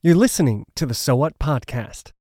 You're listening to the So What podcast.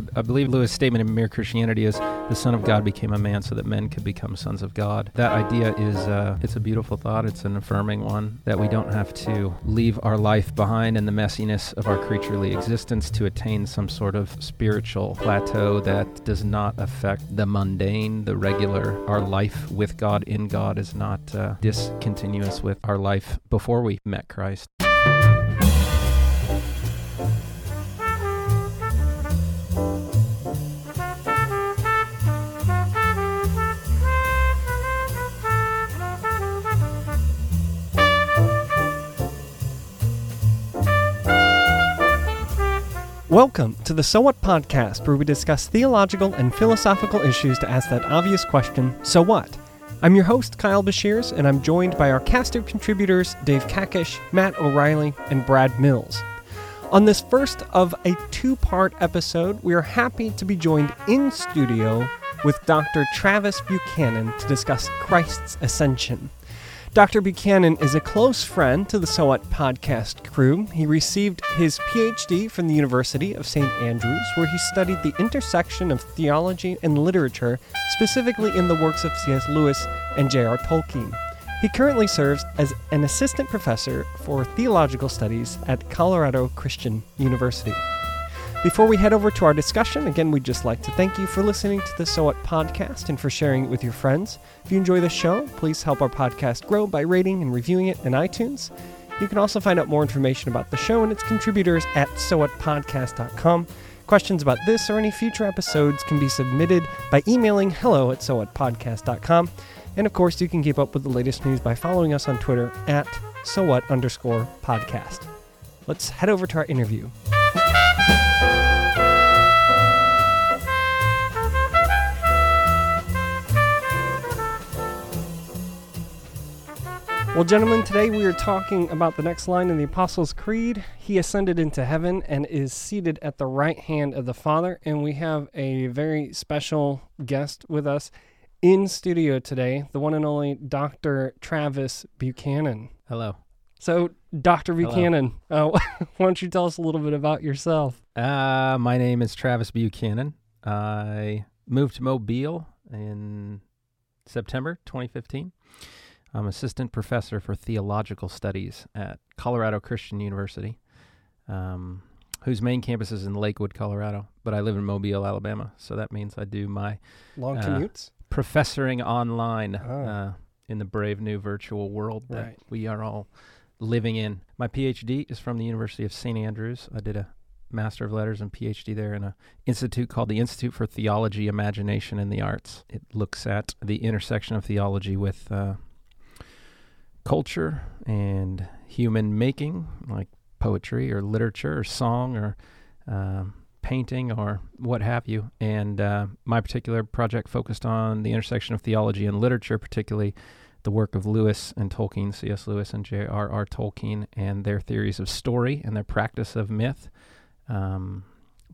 I, I believe Lewis' statement in Mere Christianity is the Son of God became a man so that men could become sons of God. That idea is uh, it's a beautiful thought. It's an affirming one that we don't have to leave our life behind in the messiness of our creaturely existence to attain some sort of spiritual plateau that does not affect the mundane, the regular. Our life with God in God is not uh, discontinuous with our life before we met Christ. Welcome to the So What podcast, where we discuss theological and philosophical issues to ask that obvious question So what? I'm your host, Kyle Bashirs, and I'm joined by our cast of contributors, Dave Kakish, Matt O'Reilly, and Brad Mills. On this first of a two part episode, we are happy to be joined in studio with Dr. Travis Buchanan to discuss Christ's ascension. Dr. Buchanan is a close friend to the So What podcast crew. He received his PhD from the University of St. Andrews, where he studied the intersection of theology and literature, specifically in the works of C.S. Lewis and J.R. Tolkien. He currently serves as an assistant professor for theological studies at Colorado Christian University. Before we head over to our discussion, again, we'd just like to thank you for listening to the So What podcast and for sharing it with your friends. If you enjoy the show, please help our podcast grow by rating and reviewing it in iTunes. You can also find out more information about the show and its contributors at sowhatpodcast.com. Questions about this or any future episodes can be submitted by emailing hello at sowhatpodcast.com. And of course, you can keep up with the latest news by following us on Twitter at sowhat underscore podcast. Let's head over to our interview. Well, gentlemen, today we are talking about the next line in the Apostles' Creed. He ascended into heaven and is seated at the right hand of the Father. And we have a very special guest with us in studio today, the one and only Dr. Travis Buchanan. Hello. So, Dr. Buchanan, uh, why don't you tell us a little bit about yourself? Uh, my name is Travis Buchanan. I moved to Mobile in September 2015. I'm assistant professor for theological studies at Colorado Christian University, um, whose main campus is in Lakewood, Colorado. But I live in Mobile, Alabama, so that means I do my Long Uh, commutes? professoring online Oh. uh, in the brave new virtual world that Right. we are all living in. My PhD is from the University of St. Andrews. I did a Master of Letters and PhD there in an institute called the Institute for Theology, Imagination, and the Arts. It looks at the intersection of theology with uh, culture and human making, like poetry or literature or song or um, painting or what have you. And uh, my particular project focused on the intersection of theology and literature, particularly the work of Lewis and Tolkien, C.S. Lewis and J.R.R. Tolkien, and their theories of story and their practice of myth, um,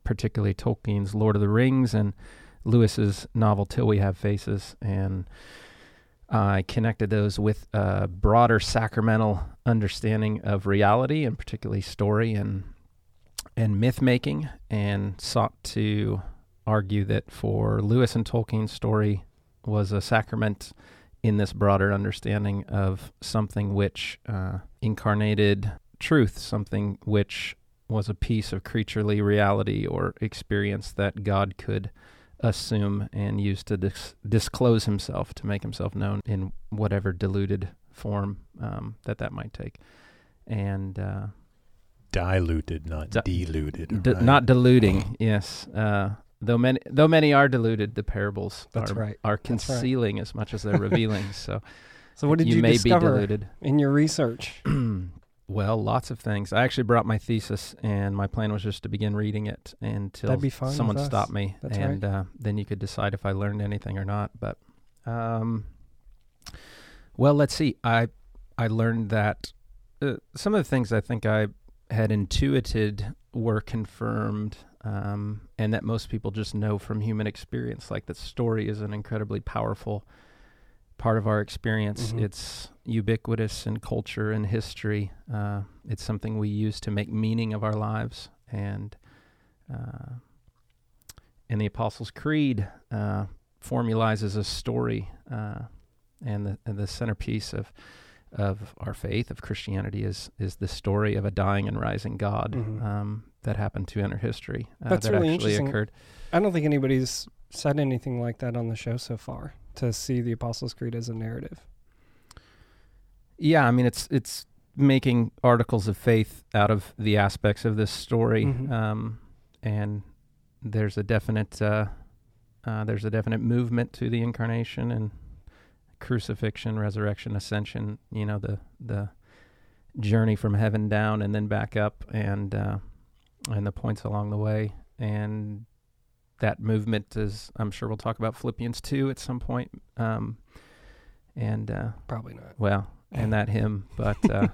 particularly Tolkien's Lord of the Rings and Lewis's novel Till We Have Faces. And I connected those with a broader sacramental understanding of reality and particularly story and and myth making and sought to argue that for Lewis and Tolkien story was a sacrament in this broader understanding of something which uh, incarnated truth, something which was a piece of creaturely reality or experience that God could assume and use to dis- disclose himself, to make himself known in whatever diluted form um, that that might take. And uh, diluted, not Di- diluted. D- right? Not diluting, yes. Uh, though many, though many are diluted, the parables That's are, right. are That's right. concealing as much as they're revealing. So, So, what did you, may discover be diluted. in your research? well, lots of things. I actually brought my thesis, and my plan was just to begin reading it until someone stopped me, That's and uh, then you could decide if I learned anything or not. But, um, well, let's see. I I learned that uh, some of the things I think I had intuited were confirmed um, and that most people just know from human experience. Like that story is an incredibly powerful part of our experience. Mhm. It's ubiquitous in culture and history. Uh, it's something we use to make meaning of our lives. And uh, and the Apostles' Creed uh, formalizes a story, uh, and the and the centerpiece of of our faith of Christianity is is the story of a dying and rising God Mhm. um, that happened to enter history. Uh, That's that really actually interesting. occurred. I don't think anybody's said anything like that on the show so far. To see the Apostles' Creed as a narrative. Yeah, I mean it's it's making articles of faith out of the aspects of this story, Mhm. um, and there's a definite uh, uh, there's a definite movement to the incarnation and crucifixion, resurrection, ascension. You know the the journey from heaven down and then back up, and uh, and the points along the way, and that movement is I'm sure we'll talk about Philippians two at some point, um, and. Uh, Probably not. well, and that hymn, but uh,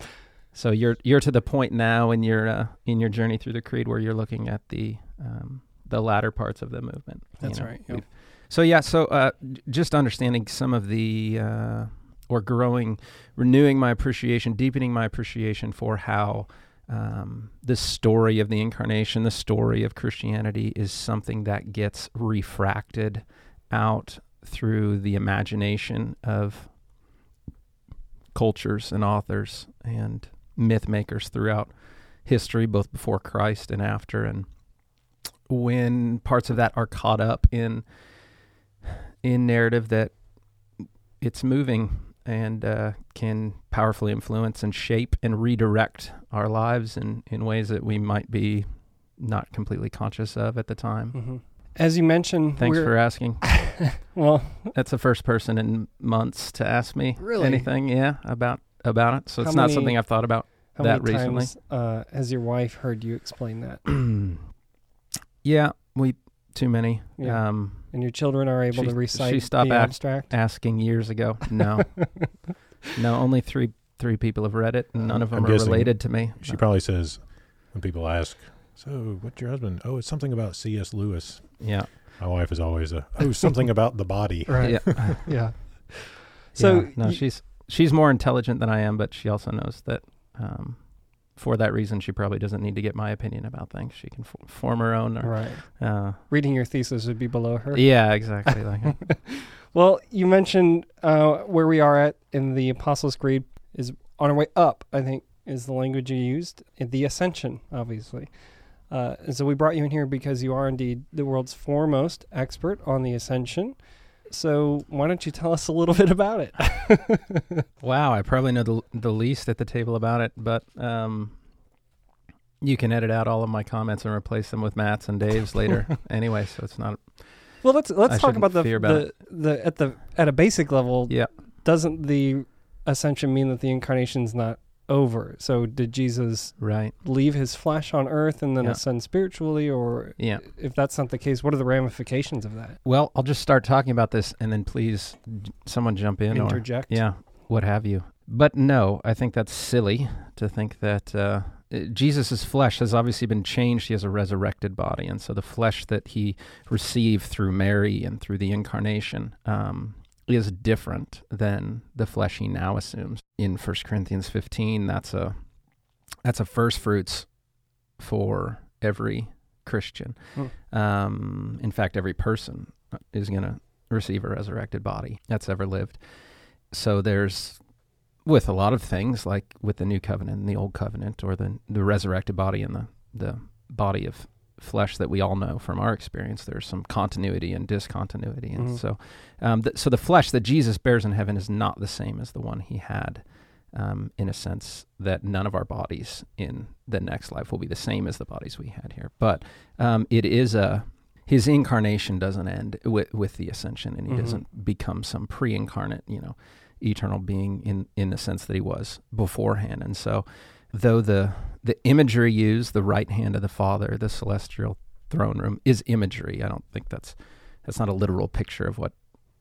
so you're you're to the point now in your uh, in your journey through the creed where you're looking at the um, the latter parts of the movement. you That's know. right. Yep. So yeah, so uh, just understanding some of the uh, or growing, renewing my appreciation, deepening my appreciation for how. Um, the story of the incarnation, the story of Christianity, is something that gets refracted out through the imagination of cultures and authors and myth makers throughout history, both before Christ and after. And when parts of that are caught up in in narrative that it's moving and uh, can powerfully influence and shape and redirect our lives in, in ways that we might be not completely conscious of at the time. hmm As you mentioned, Thanks for asking. well, That's the first person in months to ask me Really? anything, yeah, about about it. So it's not something I've thought about. how that many recently? times uh, has your wife heard you explain that? yeah, we too many. Yeah. Um, And your children are able She- to recite she stopped the at- abstract? asking years ago. No, no, only three three people have read it, and none of them I'm are related to me. She probably says when people ask, "So, what's your husband?" Oh, it's something about C.S. Lewis. yeah, My wife is always a, "Oh, something about the body." Right. yeah. Yeah. So Yeah, no, y- she's she's more intelligent than I am, but she also knows that. Um, for that reason, she probably doesn't need to get my opinion about things. She can f- form her own. Or, right. uh, Reading your thesis would be below her. yeah, exactly. Like, Well, you mentioned uh, where we are at in the Apostles' Creed is on our way up. I think is the language you used. in The ascension, obviously. Uh, and so we brought you in here because you are indeed the world's foremost expert on the ascension. So why don't you tell us a little bit about it? Wow, I probably know the the least at the table about it, but um, you can edit out all of my comments and replace them with Matt's and Dave's later. anyway, so it's not. well, let's let's I talk about the about the, the at the at a basic level. Yeah. Doesn't the ascension mean that the incarnation's not over? So did Jesus Right. leave his flesh on earth and then Yeah. ascend spiritually or Yeah. if that's not the case what are the ramifications of that Well, I'll just start talking about this, and then please, someone jump in or interject yeah, what have you. But no, I think that's silly to think that uh, Jesus' flesh has obviously been changed. He has a resurrected body, and so the flesh that he received through Mary and through the incarnation um, is different than the flesh he now assumes. In 1 Corinthians 15, that's a that's a first fruits for every Christian. Hmm. Um, in fact, every person is going to receive a resurrected body that's ever lived. So there's with a lot of things like with the new covenant and the old covenant or the the resurrected body and the the body of flesh that we all know from our experience there's some continuity and discontinuity and Mhm. so um, th- so the flesh that Jesus bears in heaven is not the same as the one he had um, in a sense that none of our bodies in the next life will be the same as the bodies we had here but um, it is a his incarnation doesn't end with, with the ascension and he Mhm. doesn't become some pre-incarnate you know eternal being in in the sense that he was beforehand and so though the the imagery used the right hand of the father the celestial throne room is imagery i don't think that's that's not a literal picture of what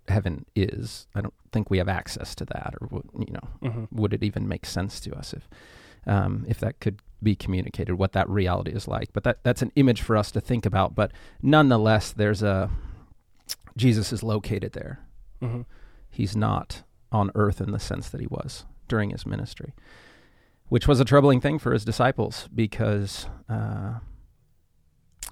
heaven is i don't think we have access to that or would- you know Mhm. would it even make sense to us if um, if that could be communicated, what that reality is like. But that that's an image for us to think about. But nonetheless, there's a Jesus is located there. Mm-hmm. He's not on earth in the sense that he was during his ministry, which was a troubling thing for his disciples because uh,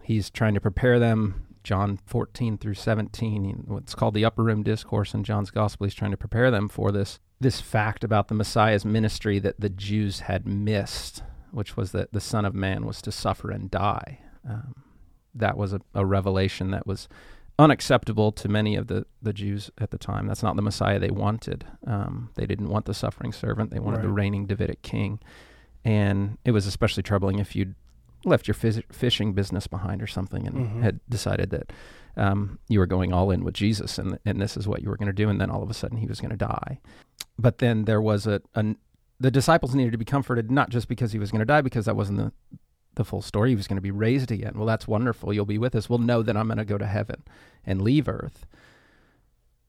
he's trying to prepare them. John 14 through 17, what's called the upper room discourse in John's gospel. He's trying to prepare them for this this fact about the Messiah's ministry that the Jews had missed, which was that the Son of Man was to suffer and die. Um, that was a, a revelation that was unacceptable to many of the, the Jews at the time. That's not the Messiah they wanted. Um, they didn't want the suffering servant, they wanted the reigning Davidic king. And it was especially troubling if you'd left your phys- fishing business behind or something and Mhm. had decided that um, you were going all in with Jesus and, and this is what you were going to do. And then all of a sudden he was going to die. But then there was a, a, the disciples needed to be comforted, not just because he was going to die, because that wasn't the, the full story. He was going to be raised again. Well, that's wonderful. You'll be with us. We'll know that I'm going to go to heaven and leave earth.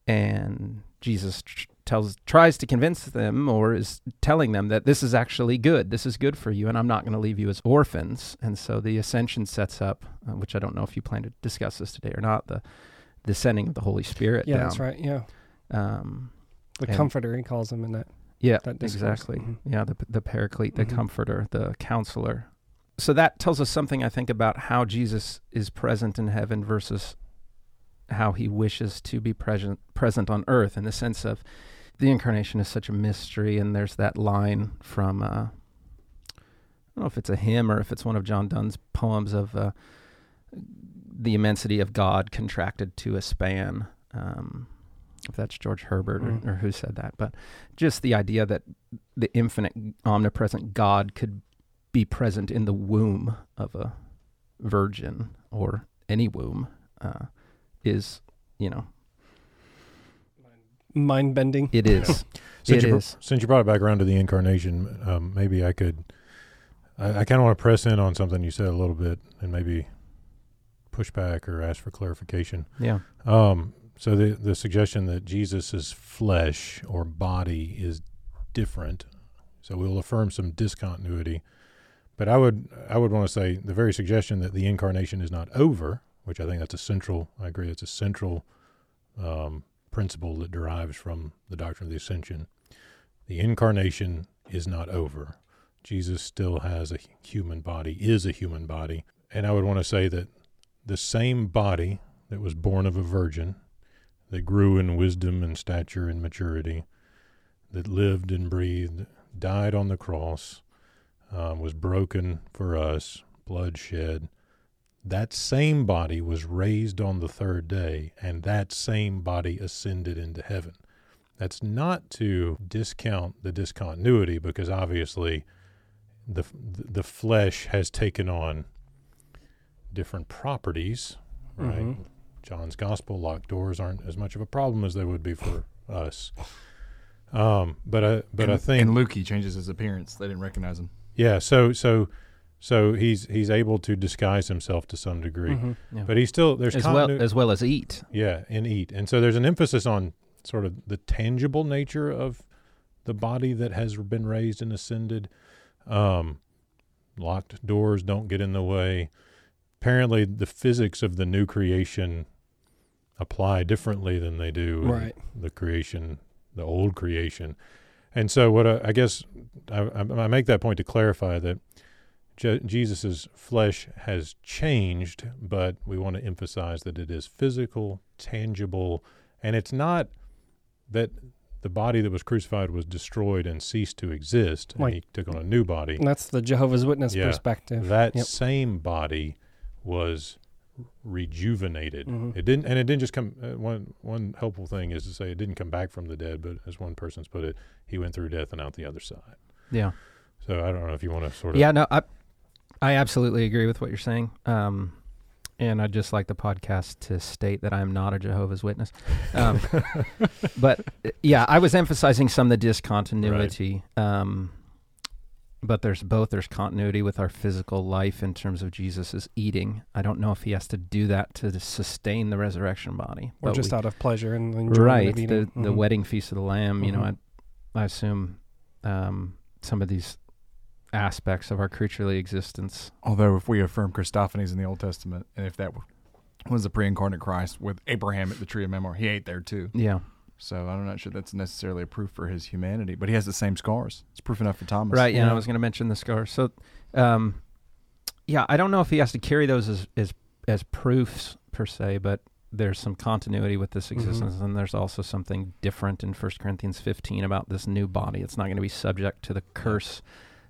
And Jesus tr- tells, tries to convince them, or is telling them that this is actually good. This is good for you, and I'm not going to leave you as orphans. And so the ascension sets up, uh, which I don't know if you plan to discuss this today or not, the the sending of the Holy Spirit. Yeah, down. that's right. Yeah, Um, the comforter he calls him in that. yeah, That exactly. Mhm. Yeah, the the paraclete, the Mhm. comforter, the counselor. So that tells us something, I think, about how Jesus is present in heaven versus how he wishes to be present present on earth. In the sense of the incarnation is such a mystery, and there's that line from uh, I don't know if it's a hymn or if it's one of John Donne's poems of uh, the immensity of God contracted to a span. Um, if that's George Herbert Mm. or, or who said that, but just the idea that the infinite, omnipresent God could be present in the womb of a virgin or any womb uh, is, you know, Mind bending. it is. Since It you, br- is. since you brought it back around to the incarnation, um, maybe I could. I, I kind of want to press in on something you said a little bit, and maybe push back or ask for clarification. Yeah. Um, so the the suggestion that Jesus' flesh or body is different, so we'll affirm some discontinuity. But I would I would want to say the very suggestion that the incarnation is not over, which I think that's a central. I agree, it's a central um, principle that derives from the doctrine of the ascension. The incarnation is not over. Jesus still has a human body, is a human body, and I would want to say that the same body that was born of a virgin, that grew in wisdom and stature and maturity, that lived and breathed, died on the cross, um, was broken for us, blood shed. That same body was raised on the third day, and that same body ascended into heaven. That's not to discount the discontinuity, because obviously the the flesh has taken on different properties, right? Mhm. John's gospel locked doors aren't as much of a problem as they would be for us. Um, but I but and, I think and Luke he changes his appearance. They didn't recognize him. Yeah. So so so he's he's able to disguise himself to some degree, Mhm. Yeah. but he's still there's as well as well as eat. yeah, and eat. And so there's an emphasis on sort of the tangible nature of the body that has been raised and ascended. Um, locked doors don't get in the way. Apparently, the physics of the new creation apply differently than they do in Right. the creation, the old creation. And so, what I, I guess I, I make that point to clarify that Je- Jesus's flesh has changed, but we want to emphasize that it is physical, tangible, and it's not that the body that was crucified was destroyed and ceased to exist, and he took on a new body. That's the Jehovah's Witness Yeah. perspective. That Yep. same body was rejuvenated. Mhm. It didn't, and it didn't just come. Uh, one one helpful thing is to say it didn't come back from the dead, but as one person's put it, he went through death and out the other side. Yeah. So I don't know if you want to sort of Yeah, no, I I absolutely agree with what you're saying. Um, and I'd just like the podcast to state that I'm not a Jehovah's Witness. Um, but yeah, I was emphasizing some of the discontinuity. Um, but there's both. There's continuity with our physical life in terms of Jesus' eating. I don't know if he has to do that to sustain the resurrection body. or but just we- out of pleasure and enjoyment right of the eating. the wedding feast of the lamb you know Mhm. I, I assume um, some of these aspects of our creaturely existence. Although, if we affirm Christophanies in the Old Testament, and if that was the pre-incarnate Christ with Abraham at the tree of Mamre, he ate there too. Yeah. So I'm not sure that's necessarily a proof for his humanity, but he has the same scars. It's proof enough for Thomas. Right. Yeah. Yeah. I was going to mention the scars. So, um, yeah, I don't know if he has to carry those as as as proofs per se, but there's some continuity with this existence, and there's also something different in First Corinthians 15 about this new body. It's not going to be subject to the curse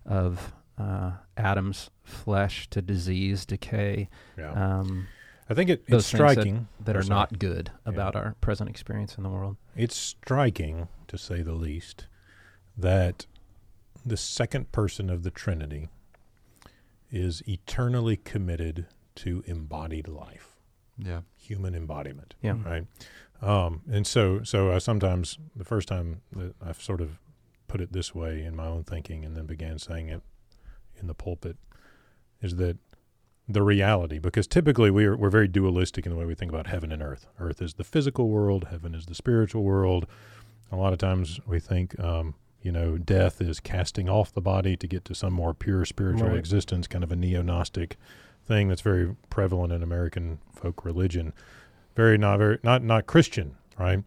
of uh, Adam's flesh, to disease, decay, Yeah. um, I think it, it's things that- striking. that Oh, are sorry. not good about our present experience in the world. It's striking, to say the least, that the second person of the Trinity is eternally committed to embodied life, Yeah. human embodiment. Yeah. Right. Um, and so, so I sometimes the first time that I've sort of put it this way in my own thinking, and then began saying it in the pulpit, is that the reality, because typically we're we're very dualistic in the way we think about heaven and earth. Earth is the physical world, heaven is the spiritual world. A lot of times we think, um, you know, death is casting off the body to get to some more pure spiritual Right. existence, kind of a neo Gnostic thing that's very prevalent in American folk religion. Very not very not not Christian, right?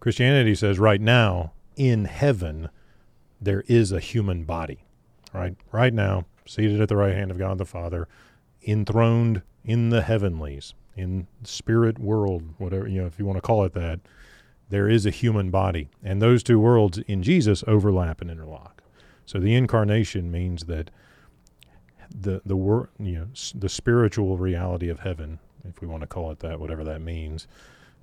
Christianity says right now in heaven there is a human body, right? Right now, seated at the right hand of God the Father, enthroned in the heavenlies, in spirit world, whatever you know, if you want to call it that, there is a human body, and those two worlds in Jesus overlap and interlock. So the incarnation means that the the wor- you know s- the spiritual reality of heaven, if we want to call it that, whatever that means,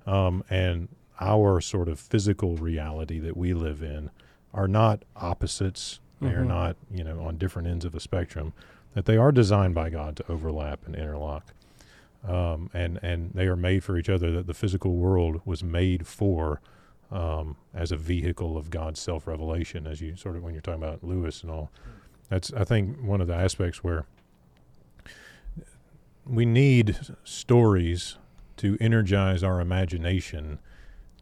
um, and our sort of physical reality that we live in are not opposites. They are Mhm. not you know on different ends of the spectrum. That they are designed by God to overlap and interlock, um, and and they are made for each other. That the physical world was made for um, as a vehicle of God's self revelation. As you sort of when you're talking about Lewis and all, that's I think one of the aspects where we need stories to energize our imagination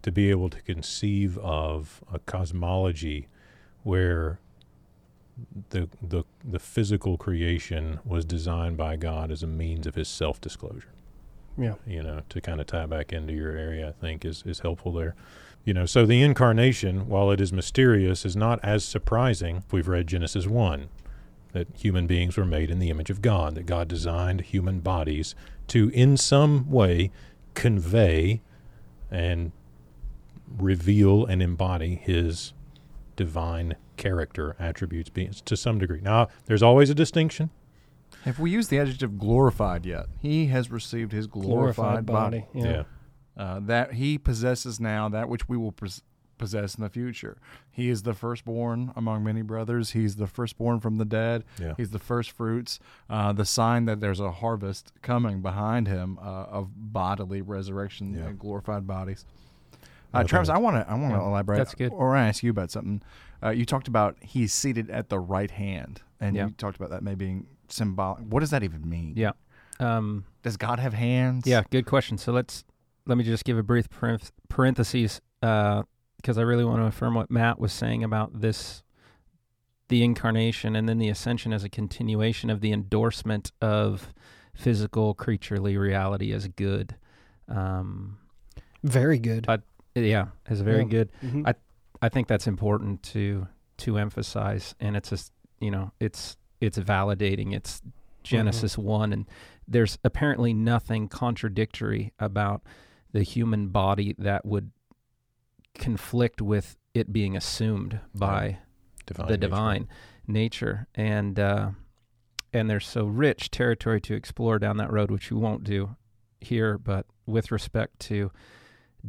to be able to conceive of a cosmology where the the the physical creation was designed by God as a means of his self disclosure. Yeah. You know, to kind of tie back into your area I think is, is helpful there. You know, so the incarnation, while it is mysterious, is not as surprising if we've read Genesis one, that human beings were made in the image of God, that God designed human bodies to in some way convey and reveal and embody his divine character attributes beings to some degree. Now, there's always a distinction. Have we used the adjective glorified yet? He has received his glorified, body. Yeah. Uh, that he possesses now, that which we will pos- possess in the future. He is the firstborn among many brothers. He's the firstborn from the dead. Yeah. He's the first fruits. Uh, the sign that there's a harvest coming behind him uh, of bodily resurrection Yeah. and glorified bodies. Uh, Travis, I want to I want to Yeah, elaborate. that's good. Or I ask you about something. Uh, you talked about he's seated at the right hand, and Yeah. you talked about that maybe being symbolic. What does that even mean? Yeah. Um, Does God have hands? Yeah, good question. So let's let me just give a brief parenth- parentheses because I really want to affirm what Matt was saying about this, the incarnation, and then the ascension as a continuation of the endorsement of physical creaturely reality as good. Um, Very good. Uh, yeah, as very Yeah. good. Mhm. I- I think that's important to to emphasize, and it's just you know it's it's validating. It's Genesis one, and there's apparently nothing contradictory about the human body that would conflict with it being assumed by Divine the nature. divine nature, and uh, and there's so rich territory to explore down that road, which we won't do here, but with respect to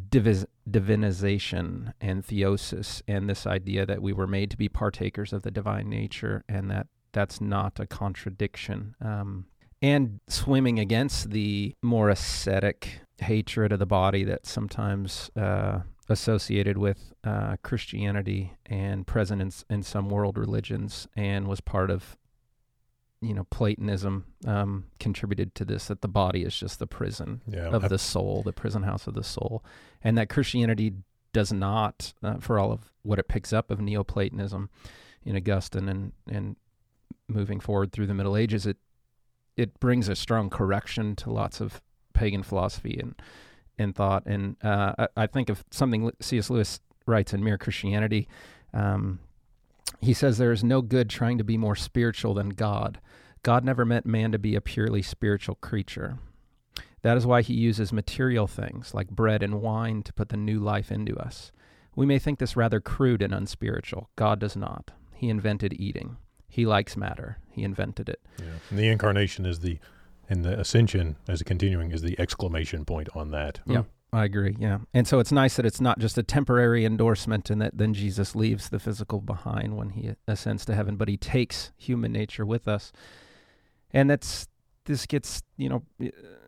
divis- divinization and theosis and this idea that we were made to be partakers of the divine nature and that that's not a contradiction um, and swimming against the more ascetic hatred of the body that's sometimes uh, associated with uh, Christianity and present in, in some world religions and was part of you know Platonism um, contributed to this that the body is just the prison Yeah, of I- the soul, the prison house of the soul, and that Christianity does not, uh, for all of what it picks up of Neoplatonism in Augustine and and moving forward through the Middle Ages, it it brings a strong correction to lots of pagan philosophy and and thought. And uh, I, I, think of something C.S. Lewis writes in Mere Christianity. Um, he says there is no good trying to be more spiritual than God. God never meant man to be a purely spiritual creature. That is why he uses material things like bread and wine to put the new life into us. We may think this rather crude and unspiritual. God does not. He invented eating. He likes matter. He invented it. Yeah. And the incarnation is the, and the ascension as a continuing is the exclamation point on that. Yeah. I agree. Yeah. And so it's nice that it's not just a temporary endorsement and that then Jesus leaves the physical behind when he ascends to heaven, but he takes human nature with us. And that's this gets, you know,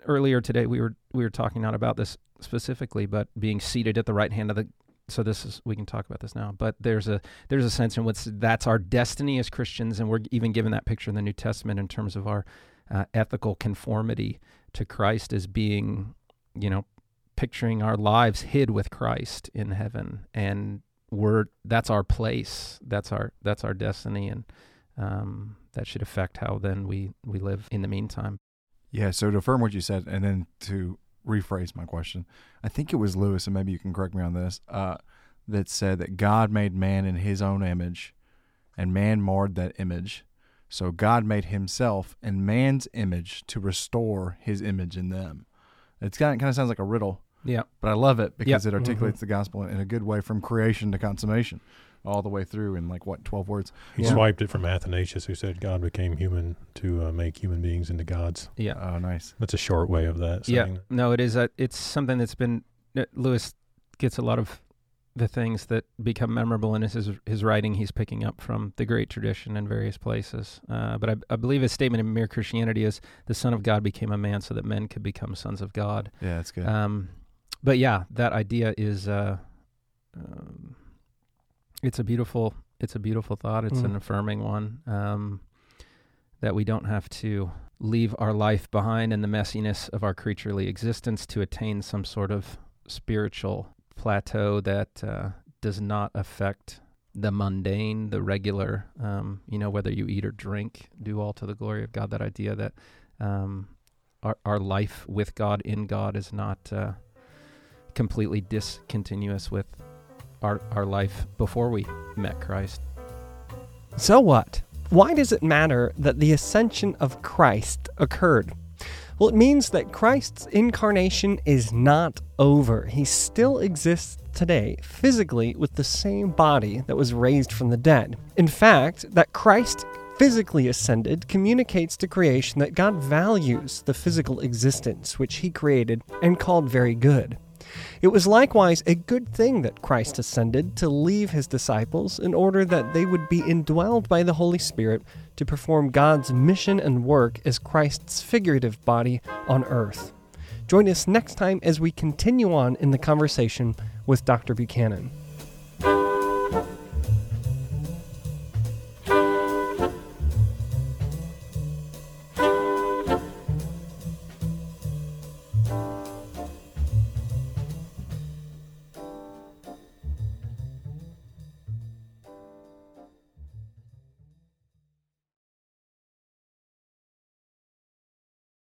earlier today we were we were talking not about this specifically, but being seated at the right hand of the so this is we can talk about this now but there's a there's a sense in which that's our destiny as christians and we're even given that picture in the new testament in terms of our uh, ethical conformity to christ as being you know picturing our lives hid with christ in heaven and we're that's our place that's our that's our destiny and um, that should affect how then we we live in the meantime yeah so to affirm what you said and then to rephrase my question. I think it was Lewis, and maybe you can correct me on this, uh, that said that God made man in his own image, and man marred that image. So God made himself in man's image to restore his image in them. It's kind of, kind of sounds like a riddle. Yeah. But I love it because yep. it articulates mm-hmm. the gospel in a good way from creation to consummation all the way through in like what 12 words? He yeah. swiped it from athanasius who said god became human to uh, make human beings into gods. Yeah. Oh nice. That's a short way of that yeah. no it is a, it's something that's been uh, lewis gets a lot of the things that become memorable in his his writing he's picking up from the great tradition in various places. Uh, but I, I, believe his statement in mere christianity is the son of god became a man so that men could become sons of god. Yeah that's good. Um, but yeah that idea is uh, um, it's a beautiful it's a beautiful thought. It's mm. an affirming one um, that we don't have to leave our life behind in the messiness of our creaturely existence to attain some sort of spiritual plateau that uh, does not affect the mundane, the regular. Um, you know, whether you eat or drink, do all to the glory of God. That idea that um, our our life with God in God is not uh, completely discontinuous with our, our life before we met Christ. So what? Why does it matter that the ascension of Christ occurred? Well, it means that Christ's incarnation is not over. He still exists today, physically, with the same body that was raised from the dead. In fact, that Christ physically ascended communicates to creation that God values the physical existence which He created and called very good. It was likewise a good thing that Christ ascended to leave his disciples in order that they would be indwelled by the Holy Spirit to perform God's mission and work as Christ's figurative body on earth. Join us next time as we continue on in the conversation with Dr. Buchanan.